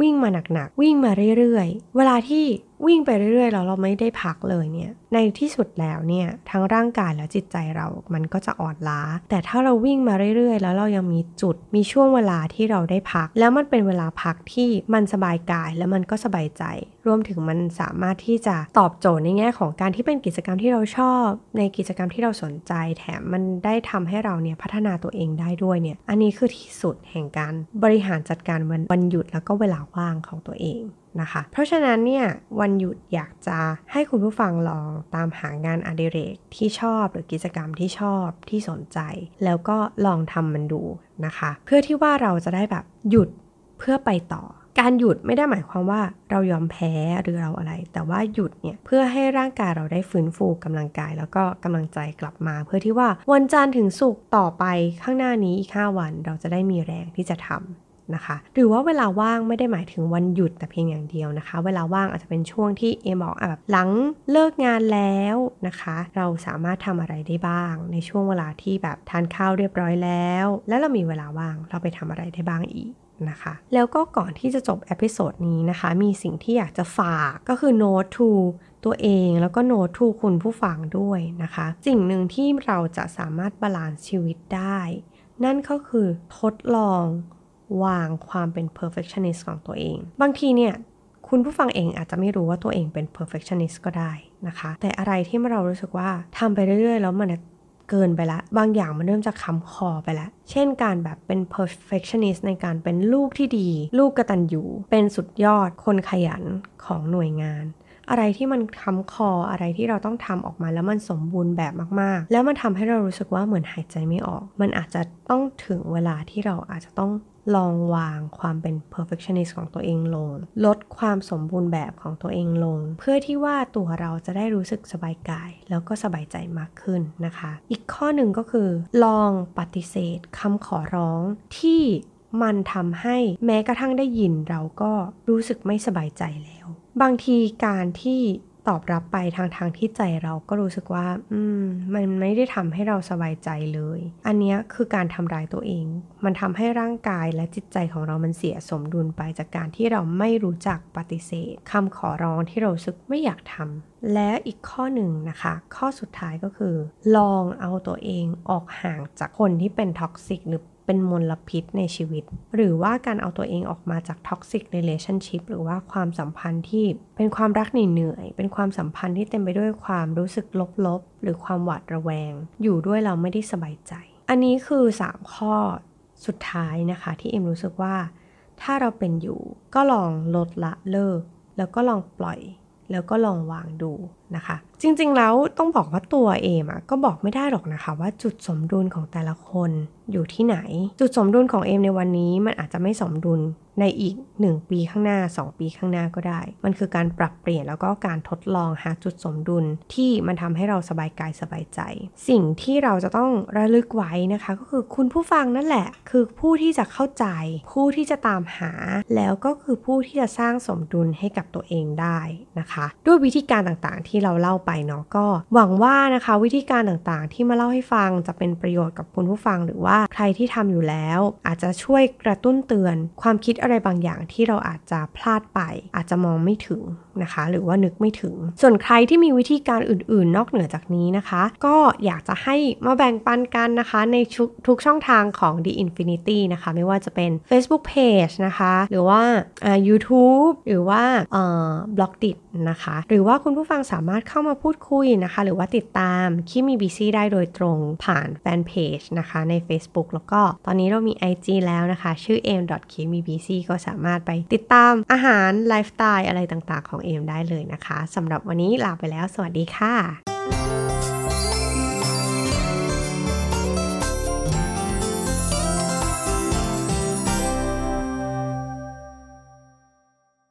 วิ่งมาหนักๆวิ่งมาเรื่อยๆ เวลาที่วิ่งไปเรื่อยๆแล้วเราไม่ได้พักเลยเนี่ย ในที่สุดแล้วเนี่ยทั้งร่างกายและจิตใจเรา มันก็จะอ่อนล้า แต่ถ้าเราวิ่งมาเรื่อยๆ แล้วเรายังมีจุด มีช่วงเวลาที่เราได้พัก แล้วมันเป็นเวลาพักที่มันสบายกายแล้วมันก็สบายใจ รวมถึงมันสามารถที่จะตอบโจทย์ในแง่ของการที่เป็นกิจกรรมที่เราชอบ ในกิจกรรมที่เราสนใจ แถมมันได้ทำให้เราเนี่ยพัฒนาตัวเองได้ด้วยเนี่ย อันนี้คือที่สุดแห่งการบริหารจัดการวันวันหยุดแล้วก็เวลาว่างของตัวเองนะคะ เพราะฉะนั้นเนี่ยวันหยุดอยากจะให้คุณผู้ฟังลองตามหางานอดิเรกที่ชอบหรือกิจกรรมที่ชอบที่สนใจ แล้วก็ลองทำมันดูนะคะ เพื่อที่ว่าเราจะได้แบบหยุดเพื่อไปต่อการหยุดไม่ได้หมายความว่าเรายอมแพ้หรือเราอะไร แต่ว่าหยุดเนี่ยเพื่อให้ร่างกายเราได้ฟื้นฟูกำลังกาย แล้วก็กำลังใจกลับมา เพื่อที่ว่าวันจันทร์ถึงศุกร์ต่อไปข้างหน้านี้อีก 5 วันเราจะได้มีแรงที่จะทำ นะคะ หรือว่าเวลาว่างไม่ได้หมายถึงวันหยุดแต่เพียงอย่างเดียวนะคะ เวลาว่างอาจจะเป็นช่วงที่เอมบอกแบบหลังเลิกงานแล้วนะคะ เราสามารถทำอะไรได้บ้าง ในช่วงเวลาที่แบบทานข้าวเรียบร้อยแล้ว แล้วเรามีเวลาว่างเราไปทำอะไรได้บ้างอีกนะคะแล้วก็ก่อนที่จะจบ episode นี้นะคะ มีสิ่งที่อยากจะฝากก็คือ note to ตัวเองแล้วก็ note to คุณผู้ฟังด้วยนะคะ สิ่งหนึ่งที่เราจะสามารถ balance ชีวิตได้ นั่นก็คือทดลอง วางความเป็น perfectionist ของตัวเอง บางทีเนี่ยคุณผู้ฟังเองอาจจะไม่รู้ว่าตัวเองเป็น perfectionist ก็ได้นะคะ แต่อะไรที่เรารู้สึกว่าทำไปเรื่อยๆ แล้วมันเกินไปละ บางอย่างมันเริ่มจะคำคอไปล้วเช่นการแบบเป็น perfectionist ในการเป็นลูกที่ดี ลูกกระตันอยู่ เป็นสุดยอดคนขยันของหน่วยงาน อะไรที่มันคำคออะไรที่เราต้องทำออกมาแล้วมันสมบูรณ์แบบมากๆ แล้วมันทำให้เรารู้สึกว่าเหมือนหายใจไม่ออก มันอาจจะต้องถึงเวลาที่เราอาจจะต้องลองวางความเป็น perfectionist ของตัวเองลง ลดความสมบูรณ์แบบของตัวเองลง เพื่อที่ว่าตัวเราจะได้รู้สึกสบายกาย แล้วก็สบายใจมากขึ้นนะคะ อีกข้อหนึ่งก็คือ ลองปฏิเสธคำขอร้องที่มันทำให้แม้กระทั่งได้ยินเราก็รู้สึกไม่สบายใจแล้ว บางทีการที่ตอบรับไปทางทางที่ใจเราก็รู้สึกว่า อืม มันไม่ได้ทำให้เราสบายใจเลย อันนี้คือการทำร้ายตัวเอง มันทำให้ร่างกายและจิตใจของเรามันเสียสมดุลไปจากการที่เราไม่รู้จักปฏิเสธคำขอร้องที่เรารู้สึกไม่อยากทำและอีกข้อหนึ่งนะคะ ข้อสุดท้ายก็คือ ลองเอาตัวเองออกห่างจากคนที่เป็น toxic หรือ เป็นมลพิษในชีวิต หรือว่าการเอาตัวเองออกมาจาก toxic relationship หรือว่าความสัมพันธ์ที่เป็นความรักเหนื่อยเป็นความสัมพันธ์ที่เต็มไปด้วยความรู้สึกลบๆ หรือความหวาดระแวง อยู่ด้วยเราไม่ได้สบายใจ อันนี้คือ 3 ข้อสุดท้ายนะคะที่เอ็มรู้สึกว่า ถ้าเราเป็นอยู่ก็ลองลดละเลิก แล้วก็ลองปล่อย แล้วก็ลองวางดู นะคะ จริงๆแล้วต้องบอกว่าตัวเอมอะก็บอกไม่ได้หรอกนะคะ ว่าจุดสมดุลของแต่ละคนอยู่ที่ไหน จุดสมดุลของเอมในวันนี้มันอาจจะไม่สมดุลในอีก 1 ปีข้างหน้า 2 ปีข้างหน้าก็ได้ มันคือการปรับเปลี่ยนแล้วก็การทดลองหาจุดสมดุลที่มันทำให้เราสบายกายสบายใจ สิ่งที่เราจะต้องระลึกไว้นะคะ ก็คือคุณผู้ฟังนั่นแหละ คือผู้ที่จะเข้าใจ ผู้ที่จะตามหา แล้วก็คือผู้ที่จะสร้างสมดุลให้กับตัวเองได้นะคะ ด้วยวิธีการต่างๆที่เราเล่าไปเนาะก็หวังว่านะคะวิธีการต่างๆ ที่มาเล่าให้ฟังจะเป็นประโยชน์กับคุณผู้ฟังหรือว่าใครที่ทำอยู่แล้ว อาจจะช่วยกระตุ้นเตือน ความคิดอะไรบางอย่างที่เราอาจจะพลาดไป อาจจะมองไม่ถึงนะคะ หรือว่านึกไม่ถึง ส่วนใครที่มีวิธีการอื่นๆ นอกเหนือจากนี้นะคะ ก็อยากจะให้มาแบ่งปันกันนะคะ ในทุกช่องทางของ The Infinity นะคะ ไม่ว่าจะเป็น Facebook Page นะคะ หรือว่า YouTube หรือว่าบล็อกดินะคะ หรือว่าคุณผู้ฟังสาามารถเข้ามาพูดคุยนะคะ หรือว่าติดตามคิมีบีซีได้โดยตรงผ่านแฟนเพจนะคะใน Facebook แล้วก็ตอนนี้เรามี IG แล้วนะคะ ชื่อ m k m b c ก็สามารถไปติดตามอาหารไลฟ์สไตล์อะไรต่างๆ ของเอมได้เลยนะคะสำหรับวันนี้ลาไปแล้ว สวัสดีค่ะ